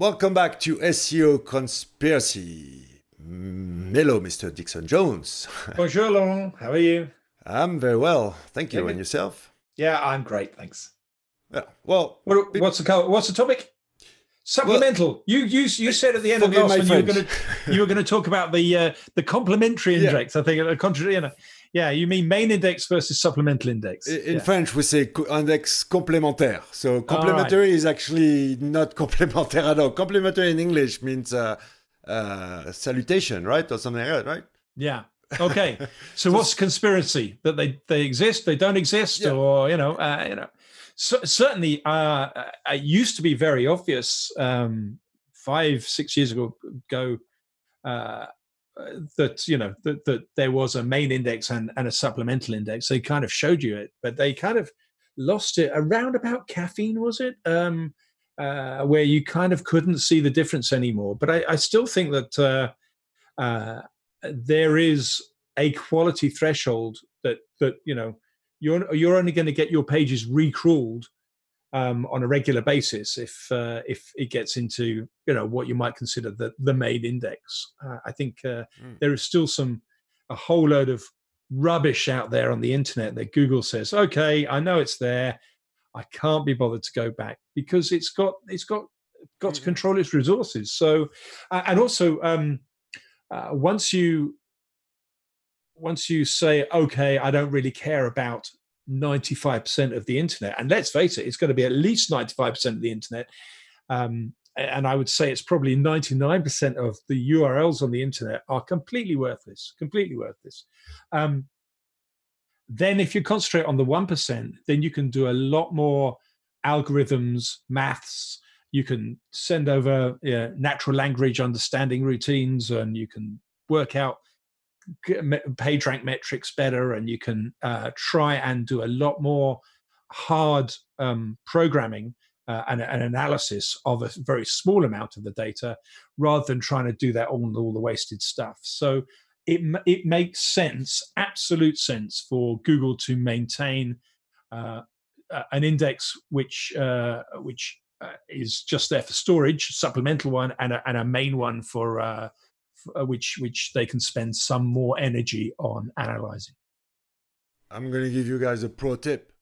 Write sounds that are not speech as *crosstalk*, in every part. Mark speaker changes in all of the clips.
Speaker 1: Welcome back to SEO Conspiracy. Mm, Hello, Mr. Dixon Jones. *laughs*
Speaker 2: Bonjour, Laurent. How are you?
Speaker 1: I'm very well. Thank you. And yourself?
Speaker 2: Yeah, I'm great, thanks.
Speaker 1: Yeah. Well,
Speaker 2: What, what's the what's the topic? Supplemental. you you you said at the end of the last one you were going to you were going to talk about the uh, the complementary *laughs*
Speaker 1: Yeah.
Speaker 2: index. I think a contra- you know, yeah, you mean main index versus supplemental index.
Speaker 1: in
Speaker 2: yeah.
Speaker 1: French, we say index complémentaire. So complementary is actually not *laughs* complémentaire at all. Complementary in English means uh, uh, salutation, right? Or something like that, right?
Speaker 2: Yeah. Okay. *laughs* So what's conspiracy that they they exist, they don't exist,
Speaker 1: Yeah.
Speaker 2: or you know, uh, you know, so, certainly uh, uh, it used to be very obvious um, five six years ago uh, uh, that you know that, that there was a main index and, and a supplemental index. They kind of showed you it, but they kind of lost it around about caffeine, was it? Um, uh, where you kind of couldn't see the difference anymore. But I, I still think that. Uh, uh, there is a quality threshold that that you know you're you're only going to get your pages recrawled um, on a regular basis if uh, if it gets into you know what you might consider the the main index. Uh, I think uh,
Speaker 1: Mm.
Speaker 2: there is still some a whole load of rubbish out there on the internet that Google says, okay, I know it's there, I can't be bothered to go back because it's got it's got got to
Speaker 1: Mhm.
Speaker 2: control its resources. So uh, and also um, uh, once you once you say okay i don't really care about 95% of the internet. And let's face it it's going to be at least 95% of the internet. Um, and i would say it's probably 99% of the urls on the internet are completely worthless completely worthless. Um, then if you concentrate on the 1% then you can do a lot more algorithms maths. You can send over uh, natural language understanding routines and you can work out page rank metrics better and you can uh, try and do a lot more hard um, programming uh, and an analysis of a very small amount of the data rather than trying to do that on all the wasted stuff. So it, it makes sense absolute sense for google to maintain uh, an index which uh, which uh, is just there for storage, supplemental one, and a, and a main one for uh, which which they can spend some more energy on analyzing.
Speaker 1: I'm going to give you guys a pro tip.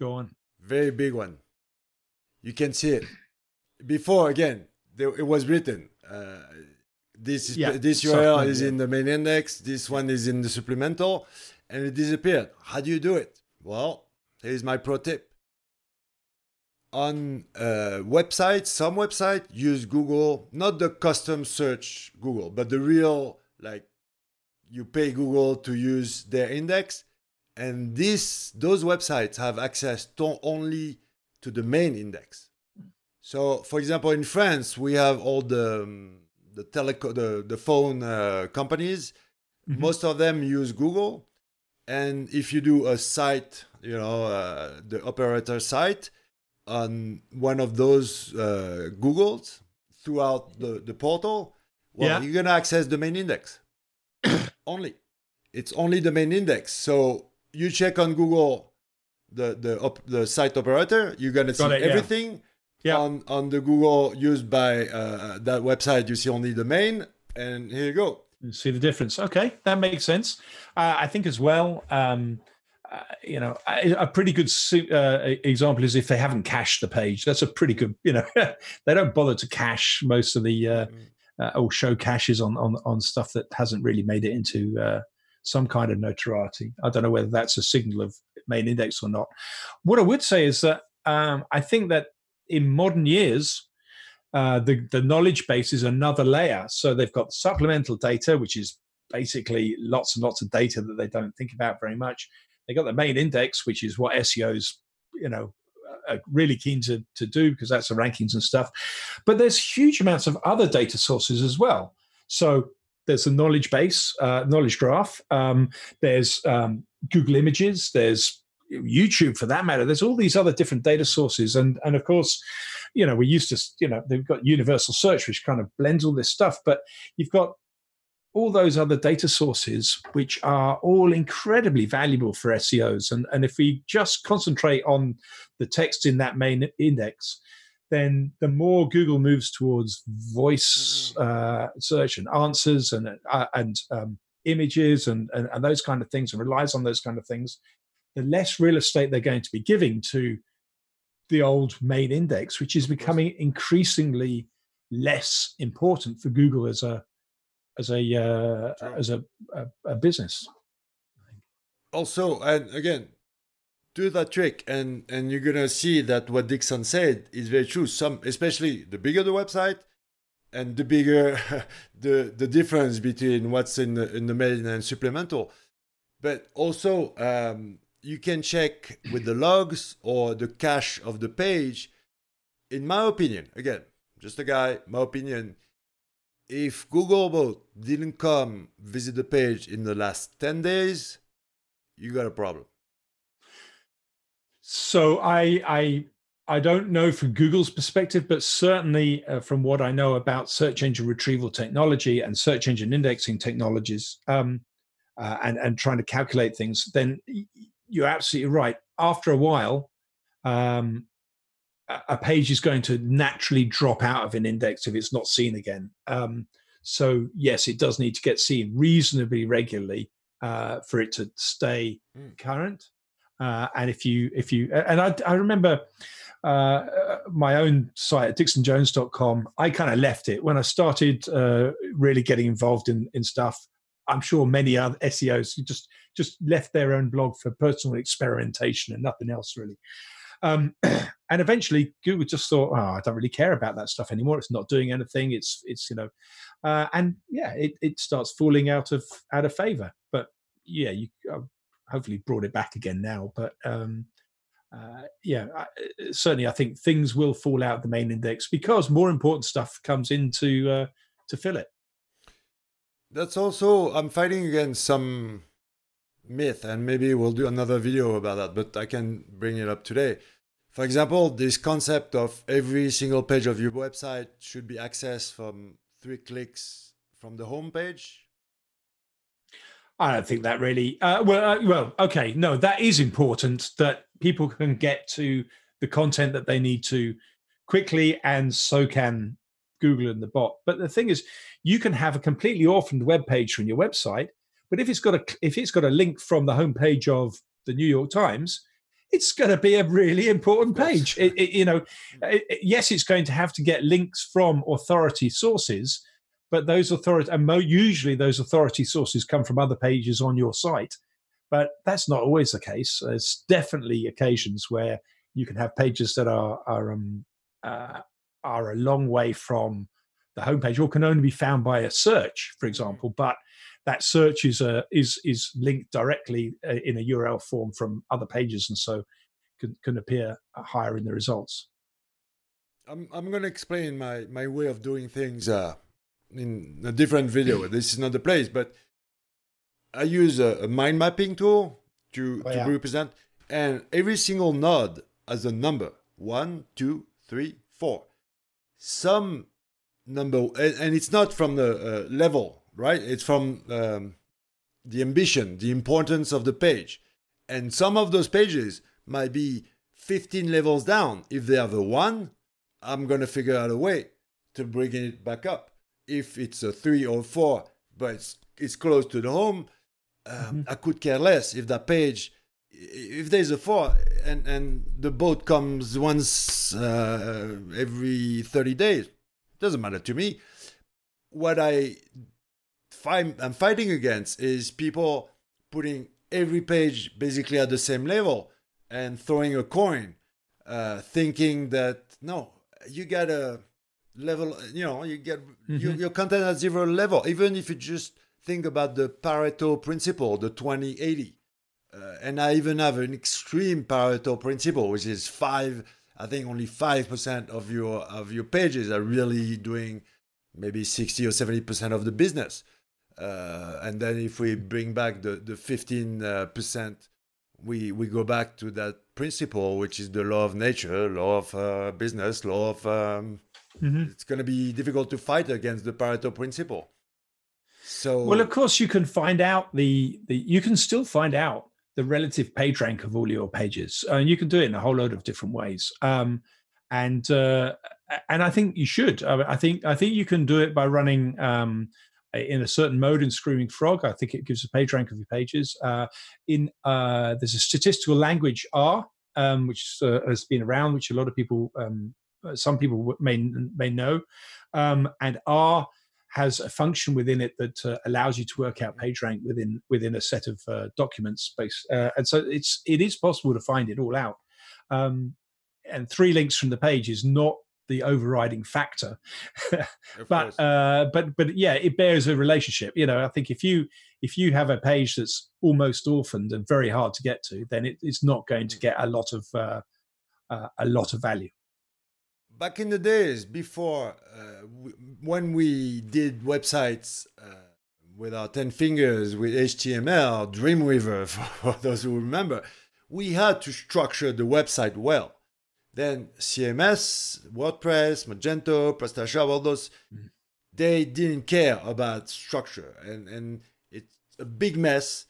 Speaker 2: Go on.
Speaker 1: Very big one. You can see it. Before, again, there, it was written. Uh, this is,
Speaker 2: Yeah,
Speaker 1: this URL is
Speaker 2: yeah.
Speaker 1: in the main index. This one is in the supplemental, and it disappeared. How do you do it? Well, here's my pro tip. On uh, websites, some website use Google, not the custom search Google, but the real like you pay Google to use their index, and this those websites have access to only to the main index. So, for example, in France, we have all the um, the teleco the the phone uh, companies.
Speaker 2: Mhm.
Speaker 1: Most of them use Google, and if you do a site, you know, uh, the operator site on one of those uh, Googles throughout the the portal, well,
Speaker 2: Yeah.
Speaker 1: you're gonna access the main index *coughs* only. It's only the main index. So you check on Google the the op, the site operator, you're gonna see
Speaker 2: Got it, yeah.
Speaker 1: everything.
Speaker 2: Yeah.
Speaker 1: On on the Google used by uh, that website, you see only the main, and here you go.
Speaker 2: You see the difference. Okay, that makes sense. Uh, I think as well. Um, uh, you know, a, pretty good uh, example is if they haven't cached the page. That's a pretty good. You know, *laughs* they don't bother to cache most of the uh,
Speaker 1: Mm.
Speaker 2: uh, or show caches on on on stuff that hasn't really made it into uh, some kind of notoriety. I don't know whether that's a signal of main index or not. What I would say is that um, I think that in modern years, uh, the the knowledge base is another layer. So they've got supplemental data, which is basically lots and lots of data that they don't think about very much. They got the main index, which is what SEOs, you know, are really keen to, to do because that's the rankings and stuff. But there's huge amounts of other data sources as well. So there's the knowledge base, uh, knowledge graph. Um, there's um, Google Images. There's YouTube for that matter. There's all these other different data sources, and and of course, you know, we used to, you know, they've got Universal Search, which kind of blends all this stuff. But you've got all those other data sources, which are all incredibly valuable for SEOs. And, and if we just concentrate on the text in that main index, then the more Google moves towards voice uh, search and answers and uh, and um, images and, and and those kind of things and relies on those kind of things, the less real estate they're going to be giving to the old main index, which is becoming increasingly less important for Google as a as a uh, as a, a, a business.
Speaker 1: Also, and again, do that trick and and you're gonna see that what Dixon said is very true. Some especially the bigger the website and the bigger *laughs* the the difference between what's in the in the main and supplemental. But also um, you can check with the logs or the cache of the page. In my opinion, again, just a guy, my opinion, if Googlebot didn't come visit the page in the last 10 days, you got a problem.
Speaker 2: So I I I don't know from Google's perspective, but certainly uh, from what I know about search engine retrieval technology and search engine indexing technologies, um, uh, and and trying to calculate things, then you're absolutely right. After a while, um, a page is going to naturally drop out of an index if it's not seen again. Um, so yes, it does need to get seen reasonably regularly uh, for it to stay mm. current. Uh, and if you if you and I, I remember uh, my own site at dixonjones.com, I kind of left it when I started uh, really getting involved in in stuff. I'm sure many other SEOs just just left their own blog for personal experimentation and nothing else really. Um, *clears throat* and eventually, Google just thought, "Oh, I don't really care about that stuff anymore. It's not doing anything. It's it's you know," uh, and yeah, it, it starts falling out of out of favor. But yeah, you uh, hopefully brought it back again now. But um, uh, yeah, I, uh, certainly I think things will fall out of the main index because more important stuff comes in to uh, to fill it.
Speaker 1: That's also I'm fighting against some myth, and maybe we'll do another video about that. But I can bring it up today. For example, this concept of every single page of your website should be accessed from three clicks from the home page
Speaker 2: I don't think that really. Uh, well, uh, well, okay, no, that is important that people can get to the content that they need to quickly, and so can Google and the bot. But the thing is, you can have a completely orphaned web page from your website, but if it's got a if it's got a link from the homepage of the New York Times, it's going to be a really important page. It, it, you know, it, yes, it's going to have to get links from authority sources but those authority and mo- usually those authority sources come from other pages on your site. But that's not always the case. There's definitely occasions where you can have pages that are are um, uh, are a long way from the homepage or can only be found by a search for example. But that search is a is is linked directly uh, in a url form from other pages and so can, can appear higher in the results
Speaker 1: i'm, I'm going to explain my my way of doing things uh, in a different video. *clears throat* this is not the place, but I use a, a mind mapping tool to, oh, to yeah. represent, and every single node has a number one, two, three, four. Some number, and, and it's not from the uh, level, right? It's from um, the ambition, the importance of the page. And some of those pages might be 15 levels down. If they have a one, I'm going to figure out a way to bring it back up if it's a three or four, but it's, it's close to the home, um, mm-hmm. I could care less if that page, if there's a four and, and the boat comes once uh, every 30 days, doesn't matter to me. What I find I'm fighting against is people putting every page basically at the same level and throwing a coin, uh, thinking that no, you gotta level you know you get mm-hmm. you, your content at zero level even if you just think about the pareto principle the 2080 uh, and i even have an extreme pareto principle which is five i think only 5% of your of your pages are really doing maybe 60 or 70% of the business uh, and then if we bring back the the 15% uh, we we go back to that principle which is the law of nature law of uh, business law of um, mm-hmm. it's going to be difficult to fight against the Pareto principle. So
Speaker 2: well, of course, you can find out the the you can still find out the relative page rank of all your pages, and uh, you can do it in a whole load of different ways. Um, and uh, and I think you should. I think I think you can do it by running um, in a certain mode in Screaming Frog. I think it gives a page rank of your pages. Uh, in uh, there's a statistical language R, um, which uh, has been around, which a lot of people, um, some people may may know, um, and R has a function within it that uh, allows you to work out page rank within within a set of uh, documents space, uh, and so it's it is possible to find it all out. Um, and three links from the page is not the overriding factor. *laughs* But uh, but but yeah it bears a relationship you know i think if you if you have a page that's almost orphaned and very hard to get to then it, it's not going to mm. get a lot of uh, uh, a lot of value.
Speaker 1: Back in the days before uh, when we did websites uh, with our 10 fingers with html dreamweaver *laughs* for those who remember we had to structure the website well then CMS, WordPress, Magento, PrestaShop, all those, mm-hmm. they didn't care about structure, and and it's a big mess.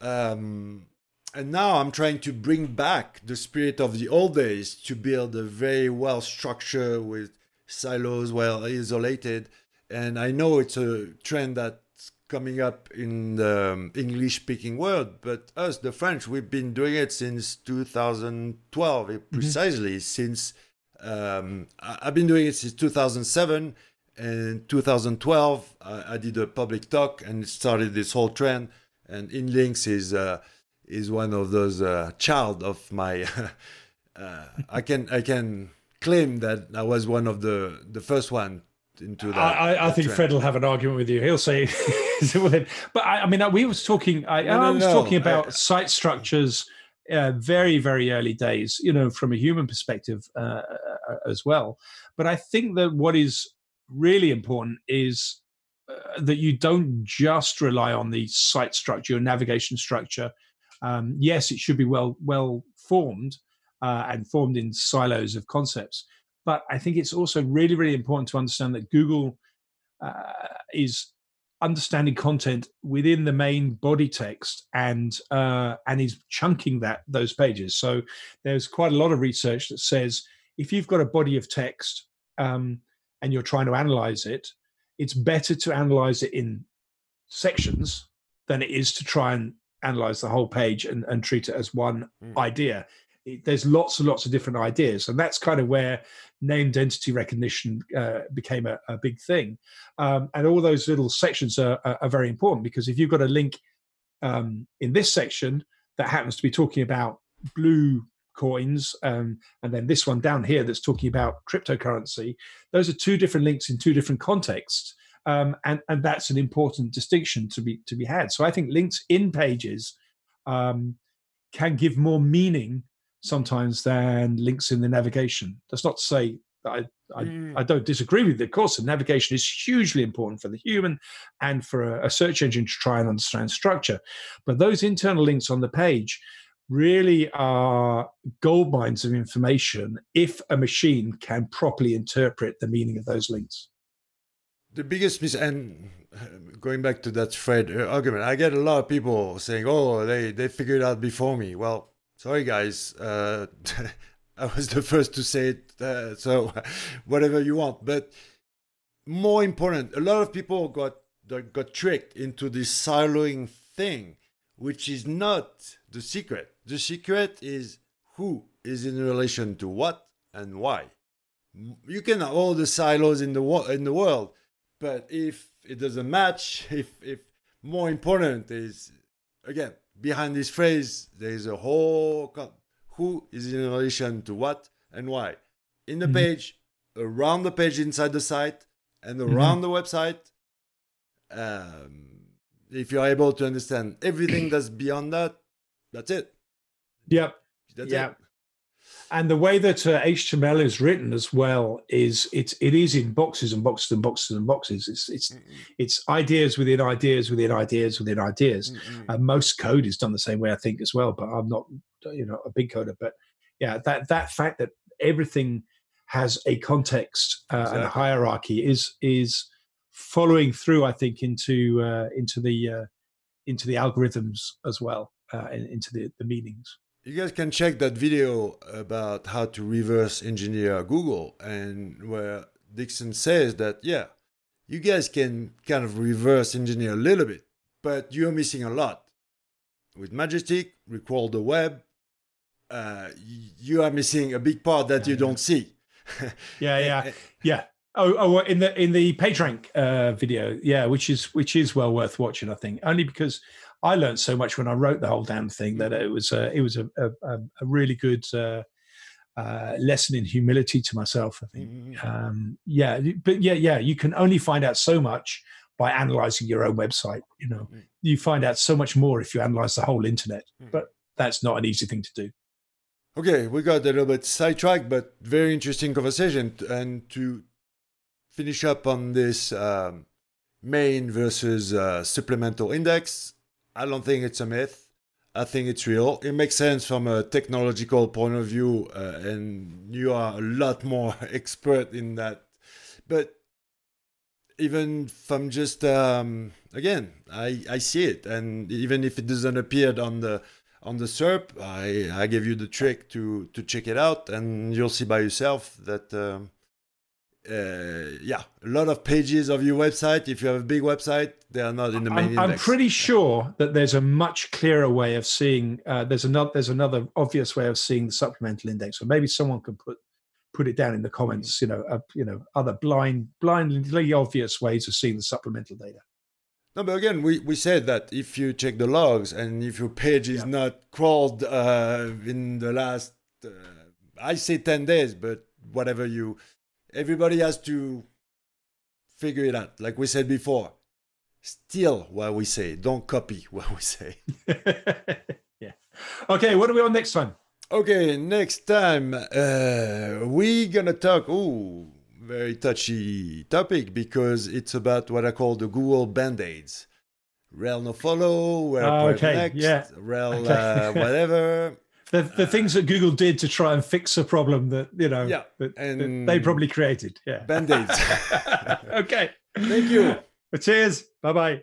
Speaker 1: Um, and now I'm trying to bring back the spirit of the old days to build a very well structured with silos, well isolated. And I know it's a trend that coming up in the um, English speaking world, but us, the French, we've been doing it since 2012, mm-hmm. precisely since um, I've been doing it since 2007. And 2012, I, I, did a public talk and started this whole trend. And InLinks is uh, is one of those uh, child of my. *laughs* uh, I can I can claim that I was one of the the first one into that.
Speaker 2: I, I, I think trend. Fred will have an argument with you. He'll say, *laughs* but I, I, mean, we was talking. I, no, was no. talking about site structures. Uh, very very early days you know from a human perspective uh, uh, as well but i think that what is really important is uh, that you don't just rely on the site structure your navigation structure um, yes it should be well well formed uh, and formed in silos of concepts but I think it's also really, really important to understand that Google uh, is understanding content within the main body text and uh, and is chunking that those pages. So there's quite a lot of research that says if you've got a body of text um, and you're trying to analyze it, it's better to analyze it in sections than it is to try and analyze the whole page and, and treat it as one mm. idea it, there's lots and lots of different ideas, and that's kind of where named entity recognition uh, became a, a, big thing. Um, and all those little sections are, are, are, very important because if you've got a link um, in this section that happens to be talking about blue coins um, and then this one down here that's talking about cryptocurrency those are two different links in two different contexts um, and and that's an important distinction to be to be had so i think links in pages um, can give more meaning sometimes than links in the navigation. That's not to say that I, I, mm. I, don't disagree with it. Of course, the navigation is hugely important for the human and for a, a search engine to try and understand structure. But those internal links on the page really are gold mines of information if a machine can properly interpret the meaning of those links.
Speaker 1: The biggest mis and going back to that Fred uh, argument, I get a lot of people saying, "Oh, they they figured out before me." Well, sorry guys uh, *laughs* i was the first to say it uh, so *laughs* whatever you want but more important a lot of people got got tricked into this siloing thing which is not the secret. The secret is who is in relation to what and why. You can have all the silos in the in the world but if it doesn't match *laughs* if if more important is again behind this phrase, there is a whole who is in relation to what and why. In the mm-hmm. page, around the page inside the site, and mm-hmm. around mm-hmm. the website. Um, if you're able to understand everything *clears throat* that's beyond that, that's it.
Speaker 2: Yep. That's yep. it and the way that uh, HTML is written as well is it's it is in boxes and boxes and boxes and boxes. It's it's mm it's ideas within ideas within ideas within ideas. mm most code is done the same way, I think, as well. But I'm not you know a big coder, but yeah, that that fact that everything has a context uh, exactly. and a hierarchy is is following through. I think into uh, into the uh, into the algorithms as well, uh, into the the meanings.
Speaker 1: You guys can check that video about how to reverse engineer Google, and where Dixon says that yeah, you guys can kind of reverse engineer a little bit, but you're missing a lot. With Majestic, recall the web, uh, you are missing a big part that you don't see. *laughs*
Speaker 2: yeah, yeah, *laughs* yeah. Oh, oh, in the in the PageRank uh, video, yeah, which is which is well worth watching. I think only because I learned so much when I wrote the whole damn thing that it was a, it was a, a, a really good uh, uh, lesson in humility to myself. I think, mm-hmm. um, yeah, but yeah, yeah, you can only find out so much by analyzing your own website. You know, mm-hmm. you find out so much more if you analyze the whole internet, mm-hmm. but that's not an easy thing to do.
Speaker 1: Okay, we got a little bit sidetracked, but very interesting conversation. And to finish up on this um, main versus uh, supplemental index, I don't think it's a myth. I think it's real. It makes sense from a technological point of view, uh, and you are a lot more *laughs* expert in that. But even from just um, again, I I see it, and even if it doesn't appear on the on the SERP, I I give you the trick to to check it out, and you'll see by yourself that. Um, uh, yeah, a lot of pages of your website. If you have a big website, they are not in the main
Speaker 2: I'm, I'm pretty sure that there's a much clearer way of seeing. Uh, there's another. There's another obvious way of seeing the supplemental index, or maybe someone can put put it down in the comments. You know, uh, you know, other blind, blindly obvious ways of seeing the supplemental data.
Speaker 1: No, but again, we, we said that if you check the logs and if your page is yeah. not crawled uh, in the last, uh, I say ten days, but whatever you everybody has to figure it out. Like we said before, steal what we say, don't copy *laughs* what we say. *laughs*
Speaker 2: yeah. Okay, what are we on next time?
Speaker 1: Okay, next time uh, we gonna talk. Ooh, very touchy topic because it's about what I call the Google band aids. Rel no follow, where oh, okay. next, yeah. rel okay. uh, whatever *laughs*
Speaker 2: the, the uh, things that Google did to try and fix a problem that you know yeah, that, that they probably created. Yeah,
Speaker 1: band aids. *laughs*
Speaker 2: okay.
Speaker 1: Thank you.
Speaker 2: Cheers. Bye bye.